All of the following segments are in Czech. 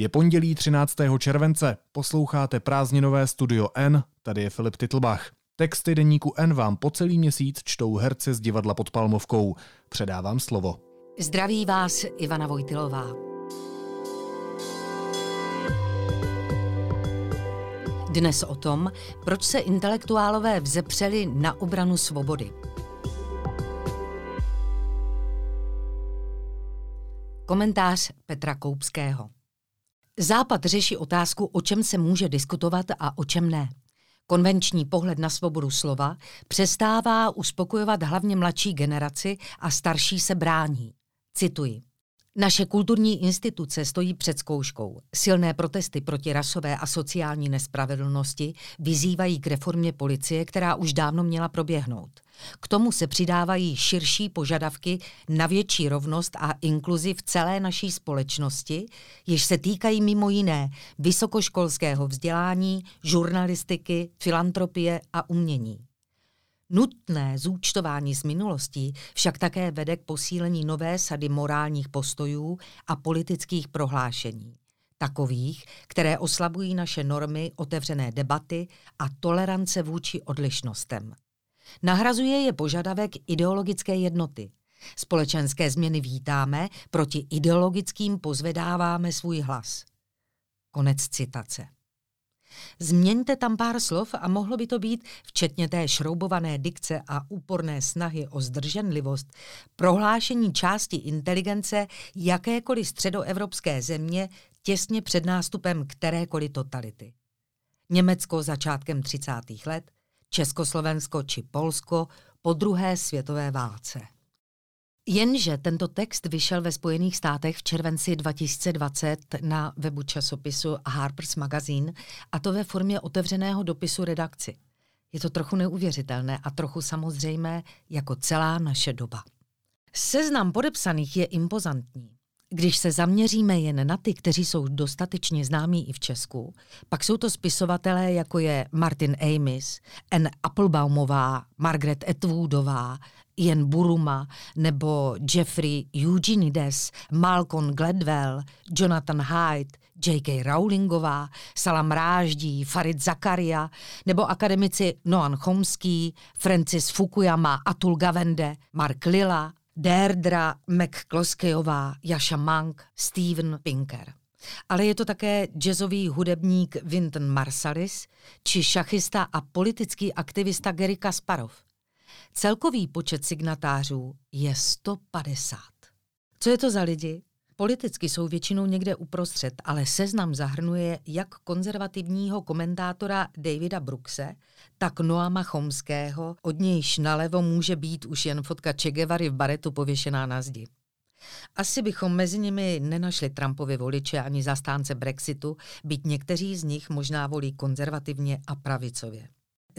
Je pondělí 13. července, posloucháte prázdninové Studio N, tady je Filip Titlbach. Texty deníku N vám po celý měsíc čtou herci z divadla pod Palmovkou. Předávám slovo. Zdraví vás Ivana Vojtilová. Dnes o tom, proč se intelektuálové vzepřeli na obranu svobody. Komentář Petra Koupského. Západ řeší otázku, o čem se může diskutovat a o čem ne. Konvenční pohled na svobodu slova přestává uspokojovat hlavně mladší generaci a starší se brání. Cituji. Naše kulturní instituce stojí před zkouškou. Silné protesty proti rasové a sociální nespravedlnosti vyzývají k reformě policie, která už dávno měla proběhnout. K tomu se přidávají širší požadavky na větší rovnost a inkluzi v celé naší společnosti, jež se týkají mimo jiné vysokoškolského vzdělání, žurnalistiky, filantropie a umění. Nutné zúčtování z minulostí však také vede k posílení nové sady morálních postojů a politických prohlášení. Takových, které oslabují naše normy otevřené debaty a tolerance vůči odlišnostem. Nahrazuje je požadavek ideologické jednoty. Společenské změny vítáme, proti ideologickým pozvedáváme svůj hlas. Konec citace. Změňte tam pár slov a mohlo by to být, včetně té šroubované dikce a úporné snahy o zdrženlivost, prohlášení části inteligence jakékoliv středoevropské země těsně před nástupem kterékoliv totality. Německo začátkem 30. let, Československo či Polsko po druhé světové válce. Jenže tento text vyšel ve Spojených státech v červenci 2020 na webu časopisu Harper's Magazine a to ve formě otevřeného dopisu redakci. Je to trochu neuvěřitelné a trochu samozřejmé jako celá naše doba. Seznam podepsaných je impozantní. Když se zaměříme jen na ty, kteří jsou dostatečně známí i v Česku, pak jsou to spisovatelé, jako je Martin Amis, Anne Applebaumová, Margaret Atwoodová, Ian Buruma nebo Jeffrey Eugenides, Malcolm Gladwell, Jonathan Haidt, J.K. Rowlingová, Salam Ráždí, Farid Zakaria nebo akademici Noam Chomský, Francis Fukuyama, Atul Gavende, Mark Lilla, Deirdre McCloskeyová, Jasha Mank, Steven Pinker. Ale je to také jazzový hudebník Vinton Marsalis či šachista a politický aktivista Gary Kasparov. Celkový počet signatářů je 150. Co je to za lidi? Politicky jsou většinou někde uprostřed, ale seznam zahrnuje jak konzervativního komentátora Davida Brookse, tak Noama Chomského, od nějž nalevo může být už jen fotka Che Guevary v baretu pověšená na zdi. Asi bychom mezi nimi nenašli Trumpovi voliče ani zastánce Brexitu, byť někteří z nich možná volí konzervativně a pravicově.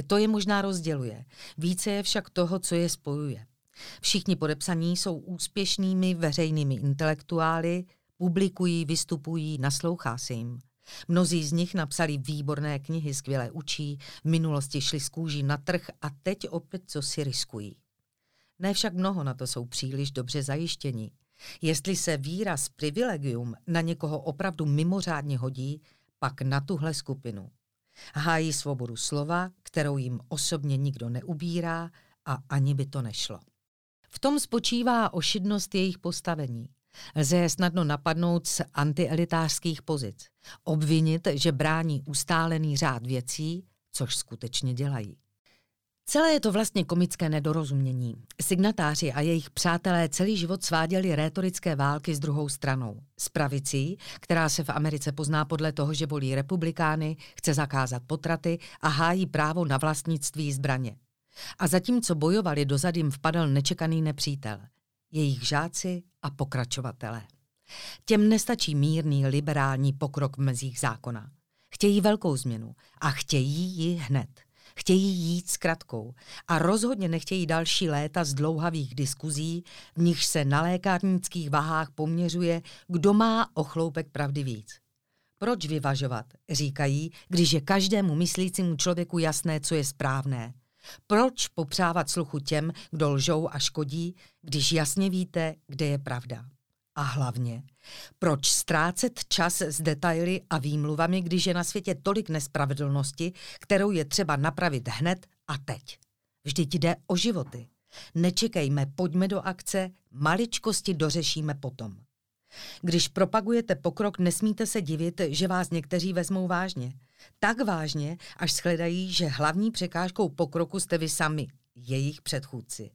To je možná rozděluje. Více je však toho, co je spojuje. Všichni podepsaní jsou úspěšnými veřejnými intelektuály, publikují, vystupují, naslouchá se jim. Mnozí z nich napsali výborné knihy, skvěle učí, v minulosti šli z kůží na trh a teď opět co si riskují. Ne však mnoho na to jsou příliš dobře zajištěni. Jestli se výraz privilegium na někoho opravdu mimořádně hodí, pak na tuhle skupinu. Hájí svobodu slova, kterou jim osobně nikdo neubírá a ani by to nešlo. V tom spočívá ošidnost jejich postavení. Lze je snadno napadnout z antielitářských pozic. Obvinit, že brání ustálený řád věcí, což skutečně dělají. Celé je to vlastně komické nedorozumění. Signatáři a jejich přátelé celý život sváděli rétorické války s druhou stranou. S pravicí, která se v Americe pozná podle toho, že volí republikány, chce zakázat potraty a hájí právo na vlastnictví zbraně. A zatímco bojovali, dozad jim vpadl nečekaný nepřítel. Jejich žáci a pokračovatelé. Těm nestačí mírný liberální pokrok v mezích zákona. Chtějí velkou změnu a chtějí ji hned – Chtějí jít s kratkou a rozhodně nechtějí další léta z dlouhavých diskuzí, v nichž se na lékárnických vahách poměřuje, kdo má o chloupek pravdy víc. Proč vyvažovat, říkají, když je každému myslícímu člověku jasné, co je správné. Proč popřávat sluchu těm, kdo lžou a škodí, když jasně víte, kde je pravda. A hlavně, proč ztrácet čas s detaily a výmluvami, když je na světě tolik nespravedlnosti, kterou je třeba napravit hned a teď? Vždyť jde o životy. Nečekejme, pojďme do akce, maličkosti dořešíme potom. Když propagujete pokrok, nesmíte se divit, že vás někteří vezmou vážně. Tak vážně, až shledají, že hlavní překážkou pokroku jste vy sami, jejich předchůdci.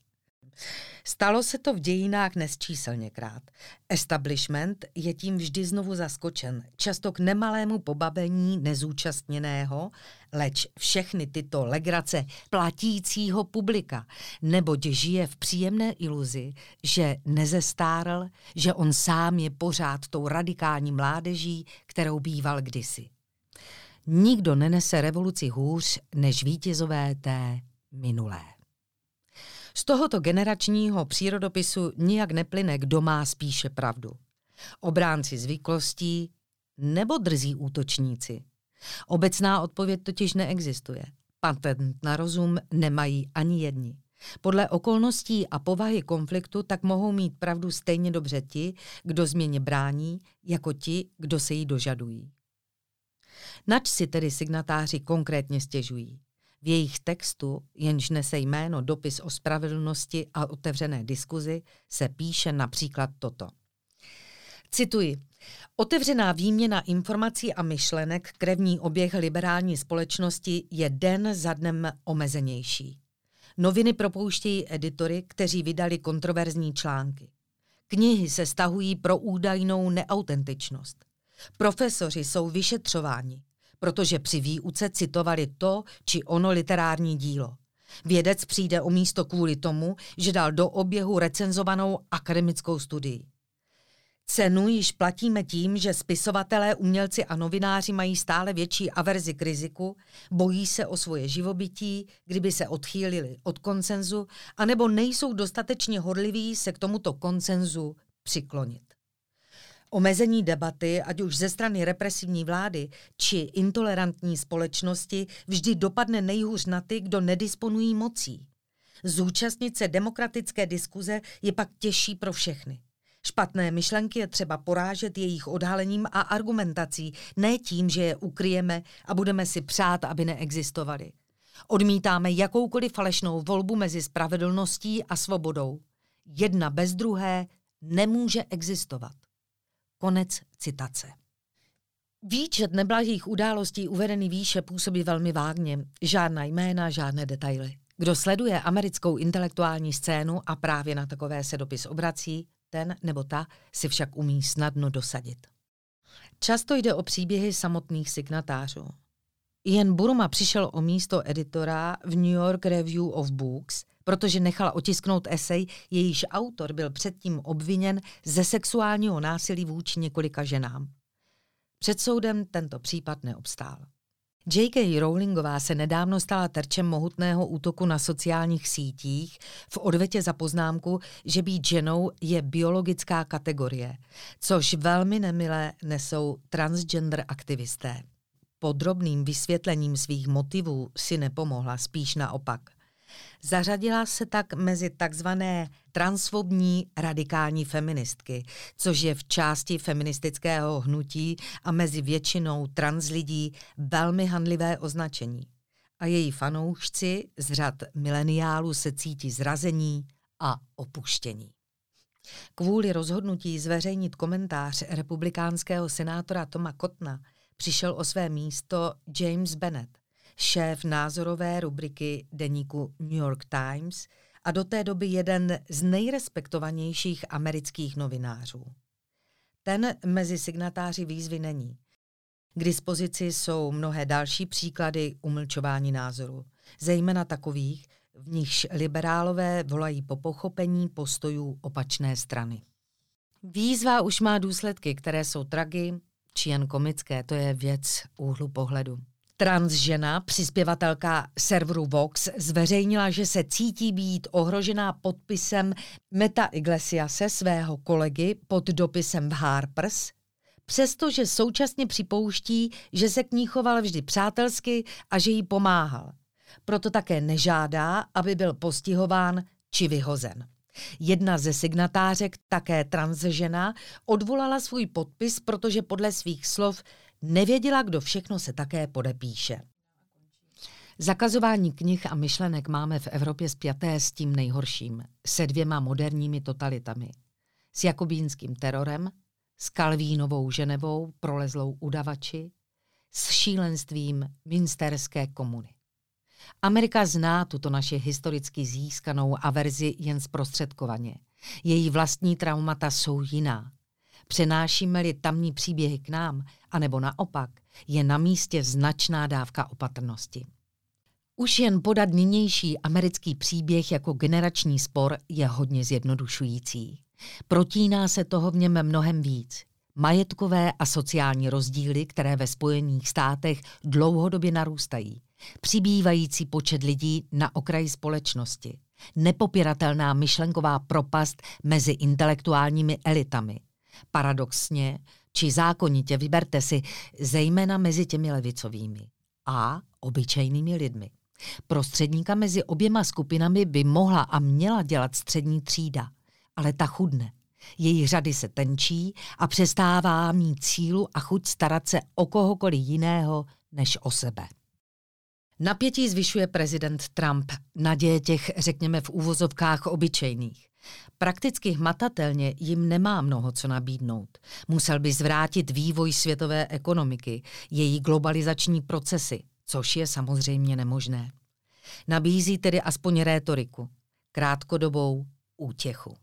Stalo se to v dějinách nesčíselněkrát. Establishment je tím vždy znovu zaskočen, často k nemalému pobabení nezúčastněného, leč všechny tyto legrace platícího publika, neboť žije v příjemné iluzi, že nezestárl, že on sám je pořád tou radikální mládeží, kterou býval kdysi. Nikdo nenese revoluci hůř než vítězové té minulé. Z tohoto generačního přírodopisu nijak neplyne, kdo má spíše pravdu. Obránci zvyklostí nebo drzí útočníci. Obecná odpověď totiž neexistuje. Patent na rozum nemají ani jedni. Podle okolností a povahy konfliktu tak mohou mít pravdu stejně dobře ti, kdo změně brání, jako ti, kdo se jí dožadují. Nač si tedy signatáři konkrétně stěžují? V jejich textu, jenž nese jméno Dopis o spravedlnosti a otevřené diskuzi, se píše například toto. Cituji. Otevřená výměna informací a myšlenek, krevní oběh liberální společnosti je den za dnem omezenější. Noviny propouštějí editory, kteří vydali kontroverzní články. Knihy se stahují pro údajnou neautentičnost. Profesoři jsou vyšetřováni protože při výuce citovali to či ono literární dílo. Vědec přijde o místo kvůli tomu, že dal do oběhu recenzovanou akademickou studii. Cenu již platíme tím, že spisovatelé, umělci a novináři mají stále větší averzi k riziku, bojí se o svoje živobytí, kdyby se odchýlili od koncenzu, anebo nejsou dostatečně hodliví se k tomuto koncenzu přiklonit. Omezení debaty, ať už ze strany represivní vlády či intolerantní společnosti, vždy dopadne nejhůř na ty, kdo nedisponují mocí. Zúčastnit se demokratické diskuze je pak těžší pro všechny. Špatné myšlenky je třeba porážet jejich odhalením a argumentací, ne tím, že je ukryjeme a budeme si přát, aby neexistovaly. Odmítáme jakoukoliv falešnou volbu mezi spravedlností a svobodou. Jedna bez druhé nemůže existovat. Konec citace. Výčet neblahých událostí uvedený výše působí velmi vágně. Žádná jména, žádné detaily. Kdo sleduje americkou intelektuální scénu a právě na takové se dopis obrací, ten nebo ta si však umí snadno dosadit. Často jde o příběhy samotných signatářů. Ian Burma přišel o místo editora v New York Review of Books – protože nechala otisknout esej, jejíž autor byl předtím obviněn ze sexuálního násilí vůči několika ženám. Před soudem tento případ neobstál. J.K. Rowlingová se nedávno stala terčem mohutného útoku na sociálních sítích v odvetě za poznámku, že být ženou je biologická kategorie, což velmi nemilé nesou transgender aktivisté. Podrobným vysvětlením svých motivů si nepomohla, spíš naopak. Zařadila se tak mezi takzvané transfobní radikální feministky, což je v části feministického hnutí a mezi většinou trans lidí velmi handlivé označení. A její fanoušci z řad mileniálů se cítí zrazení a opuštění. Kvůli rozhodnutí zveřejnit komentář republikánského senátora Toma Kotna přišel o své místo James Bennett, šéf názorové rubriky deníku New York Times a do té doby jeden z nejrespektovanějších amerických novinářů. Ten mezi signatáři výzvy není. K dispozici jsou mnohé další příklady umlčování názoru, zejména takových, v nichž liberálové volají po pochopení postojů opačné strany. Výzva už má důsledky, které jsou tragy či jen komické, to je věc úhlu pohledu. Transžena, přispěvatelka serveru Vox, zveřejnila, že se cítí být ohrožená podpisem Meta Iglesiase, svého kolegy, pod dopisem v Harpers, přestože současně připouští, že se k ní choval vždy přátelsky a že jí pomáhal. Proto také nežádá, aby byl postihován či vyhozen. Jedna ze signatářek, také transžena, odvolala svůj podpis, protože podle svých slov nevěděla, kdo všechno se také podepíše. Zakazování knih a myšlenek máme v Evropě spjaté s tím nejhorším, se dvěma moderními totalitami. S jakobínským terorem, s Kalvínovou Ženevou, prolezlou udavači, s šílenstvím minsterské komuny. Amerika zná tuto naši historicky získanou averzi jen zprostředkovaně. Její vlastní traumata jsou jiná. Přenášíme-li tamní příběhy k nám, anebo naopak, je na místě značná dávka opatrnosti. Už jen podat nynější americký příběh jako generační spor je hodně zjednodušující. Protíná se toho v něm mnohem víc. Majetkové a sociální rozdíly, které ve Spojených státech dlouhodobě narůstají. Přibývající počet lidí na okraji společnosti. Nepopiratelná myšlenková propast mezi intelektuálními elitami. Paradoxně, či zákonitě vyberte si, zejména mezi těmi levicovými a obyčejnými lidmi. Prostředníka mezi oběma skupinami by mohla a měla dělat střední třída, ale ta chudne. Její řady se tenčí a přestává mít cílu a chuť starat se o kohokoliv jiného než o sebe. Napětí zvyšuje prezident Trump, naděje těch, řekněme v úvozovkách, obyčejných. Prakticky hmatatelně jim nemá mnoho co nabídnout. Musel by zvrátit vývoj světové ekonomiky, její globalizační procesy, což je samozřejmě nemožné. Nabízí tedy aspoň rétoriku, krátkodobou útěchu.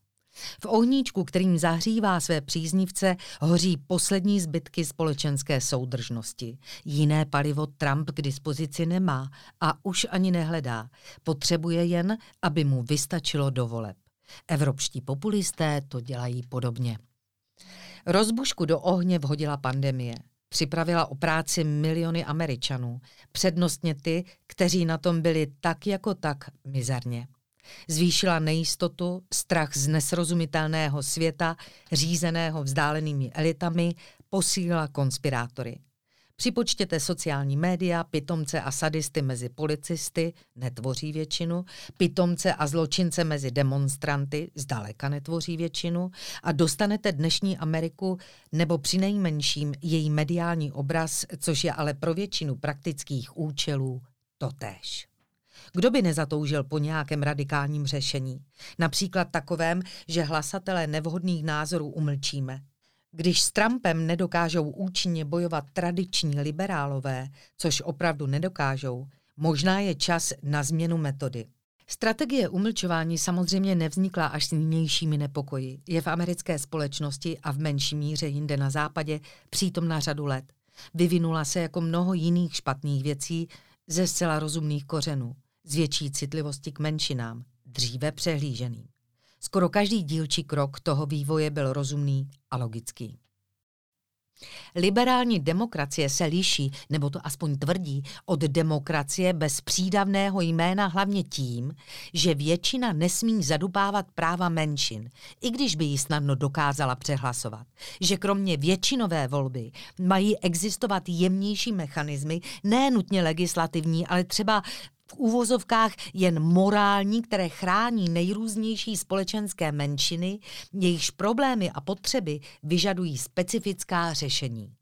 V ohníčku, kterým zahřívá své příznivce, hoří poslední zbytky společenské soudržnosti. Jiné palivo Trump k dispozici nemá a už ani nehledá. Potřebuje jen, aby mu vystačilo do voleb. Evropští populisté to dělají podobně. Rozbušku do ohně vhodila pandemie. Připravila o práci miliony Američanů, přednostně ty, kteří na tom byli tak jako tak mizerně. Zvýšila nejistotu, strach z nesrozumitelného světa, řízeného vzdálenými elitami, posílila konspirátory. Připočtěte sociální média, pitomce a sadisty mezi policisty, netvoří většinu, pitomce a zločince mezi demonstranty, zdaleka netvoří většinu a dostanete dnešní Ameriku nebo přinejmenším její mediální obraz, což je ale pro většinu praktických účelů totéž. Kdo by nezatoužil po nějakém radikálním řešení? Například takovém, že hlasatelé nevhodných názorů umlčíme. Když s Trumpem nedokážou účinně bojovat tradiční liberálové, což opravdu nedokážou, možná je čas na změnu metody. Strategie umlčování samozřejmě nevznikla až s nynějšími nepokoji. Je v americké společnosti a v menší míře jinde na západě přítomna řadu let. Vyvinula se jako mnoho jiných špatných věcí ze zcela rozumných kořenů z větší citlivosti k menšinám, dříve přehlíženým. Skoro každý dílčí krok toho vývoje byl rozumný a logický. Liberální demokracie se liší, nebo to aspoň tvrdí, od demokracie bez přídavného jména hlavně tím, že většina nesmí zadupávat práva menšin, i když by ji snadno dokázala přehlasovat. Že kromě většinové volby mají existovat jemnější mechanismy, ne nutně legislativní, ale třeba v úvozovkách jen morální, které chrání nejrůznější společenské menšiny, jejichž problémy a potřeby vyžadují specifická řešení.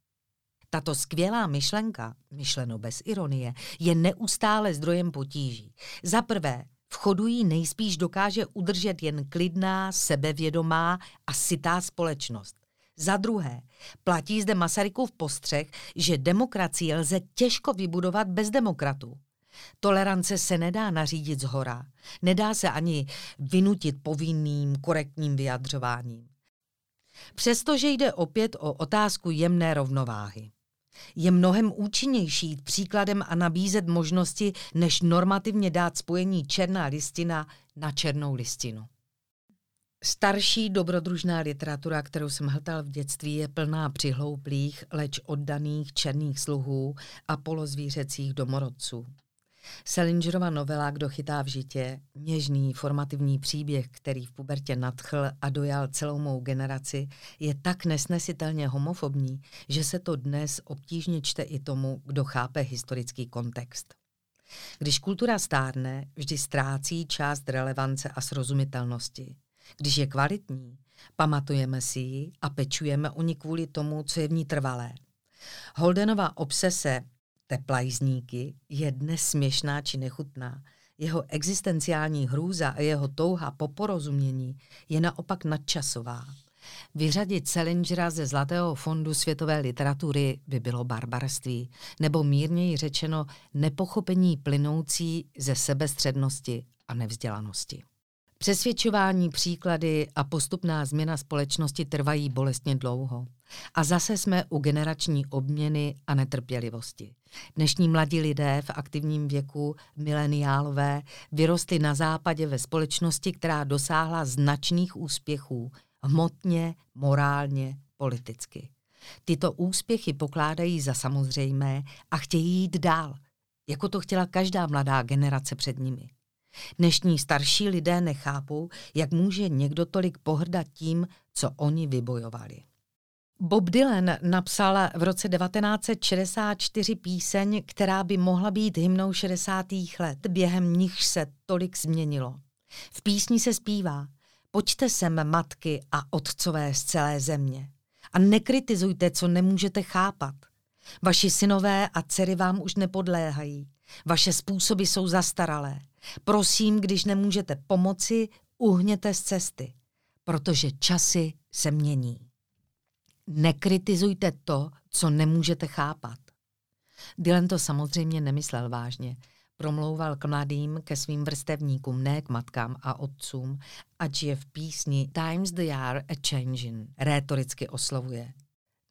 Tato skvělá myšlenka, myšleno bez ironie, je neustále zdrojem potíží. Za prvé, v chodu jí nejspíš dokáže udržet jen klidná, sebevědomá a sytá společnost. Za druhé, platí zde Masarykův postřeh, že demokracii lze těžko vybudovat bez demokratů. Tolerance se nedá nařídit z hora. Nedá se ani vynutit povinným, korektním vyjadřováním. Přestože jde opět o otázku jemné rovnováhy. Je mnohem účinnější jít příkladem a nabízet možnosti, než normativně dát spojení černá listina na černou listinu. Starší dobrodružná literatura, kterou jsem hltal v dětství, je plná přihlouplých, leč oddaných černých sluhů a polozvířecích domorodců. Selingerova novela Kdo chytá v žitě, něžný, formativní příběh, který v pubertě nadchl a dojal celou mou generaci, je tak nesnesitelně homofobní, že se to dnes obtížně čte i tomu, kdo chápe historický kontext. Když kultura stárne, vždy ztrácí část relevance a srozumitelnosti. Když je kvalitní, pamatujeme si ji a pečujeme o ní kvůli tomu, co je v ní trvalé. Holdenova obsese teplajzníky je dnes směšná či nechutná. Jeho existenciální hrůza a jeho touha po porozumění je naopak nadčasová. Vyřadit Salingera ze Zlatého fondu světové literatury by bylo barbarství, nebo mírněji řečeno nepochopení plynoucí ze sebestřednosti a nevzdělanosti. Přesvědčování, příklady a postupná změna společnosti trvají bolestně dlouho. A zase jsme u generační obměny a netrpělivosti. Dnešní mladí lidé v aktivním věku, mileniálové, vyrostli na západě ve společnosti, která dosáhla značných úspěchů hmotně, morálně, politicky. Tyto úspěchy pokládají za samozřejmé a chtějí jít dál, jako to chtěla každá mladá generace před nimi. Dnešní starší lidé nechápou, jak může někdo tolik pohrdat tím, co oni vybojovali. Bob Dylan napsal v roce 1964 píseň, která by mohla být hymnou 60. let, během nich se tolik změnilo. V písni se zpívá Pojďte sem, matky a otcové z celé země. A nekritizujte, co nemůžete chápat. Vaši synové a dcery vám už nepodléhají. Vaše způsoby jsou zastaralé. Prosím, když nemůžete pomoci, uhněte z cesty, protože časy se mění. Nekritizujte to, co nemůžete chápat. Dylan to samozřejmě nemyslel vážně. Promlouval k mladým, ke svým vrstevníkům, ne k matkám a otcům, ač je v písni Times they are a changing rétoricky oslovuje.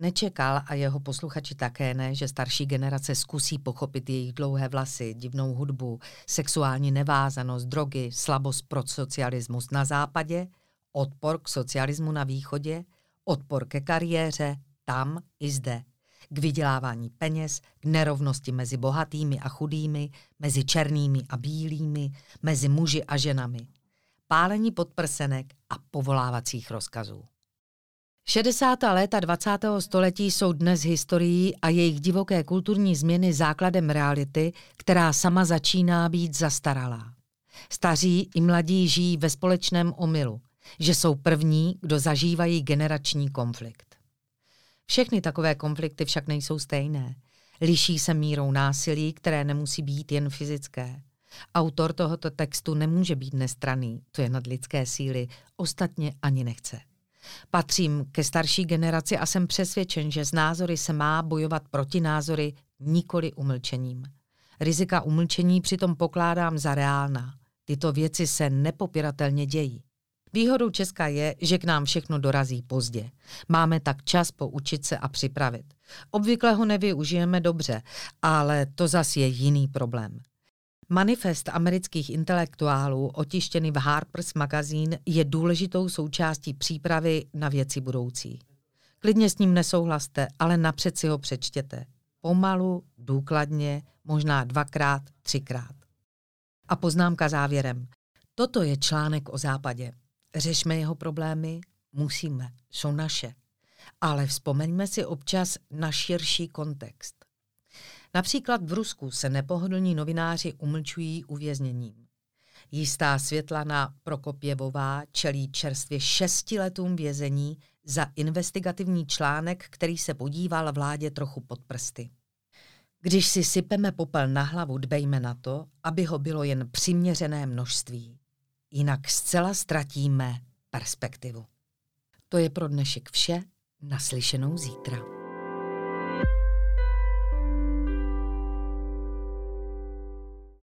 Nečekal a jeho posluchači také ne, že starší generace zkusí pochopit jejich dlouhé vlasy, divnou hudbu, sexuální nevázanost, drogy, slabost pro socialismus na západě, odpor k socialismu na východě, odpor ke kariéře, tam i zde, k vydělávání peněz, k nerovnosti mezi bohatými a chudými, mezi černými a bílými, mezi muži a ženami, pálení podprsenek a povolávacích rozkazů. 60. léta 20. století jsou dnes historií a jejich divoké kulturní změny základem reality, která sama začíná být zastaralá. Staří i mladí žijí ve společném omylu, že jsou první, kdo zažívají generační konflikt. Všechny takové konflikty však nejsou stejné. Liší se mírou násilí, které nemusí být jen fyzické. Autor tohoto textu nemůže být nestraný, to je nad lidské síly, ostatně ani nechce. Patřím ke starší generaci a jsem přesvědčen, že z názory se má bojovat proti názory, nikoli umlčením. Rizika umlčení přitom pokládám za reálná. Tyto věci se nepopiratelně dějí. Výhodou Česka je, že k nám všechno dorazí pozdě. Máme tak čas poučit se a připravit. Obvykle ho nevyužijeme dobře, ale to zas je jiný problém. Manifest amerických intelektuálů, otištěný v Harper's Magazine, je důležitou součástí přípravy na věci budoucí. Klidně s ním nesouhlaste, ale napřed si ho přečtěte. Pomalu, důkladně, možná dvakrát, třikrát. A poznámka závěrem. Toto je článek o západě. Řešme jeho problémy, musíme, jsou naše. Ale vzpomeňme si občas na širší kontext. Například v Rusku se nepohodlní novináři umlčují uvězněním. Jistá Světlana Prokopěvová čelí čerstvě šesti letům vězení za investigativní článek, který se podíval vládě trochu pod prsty. Když si sypeme popel na hlavu, dbejme na to, aby ho bylo jen přiměřené množství. Jinak zcela ztratíme perspektivu. To je pro dnešek vše, naslyšenou zítra.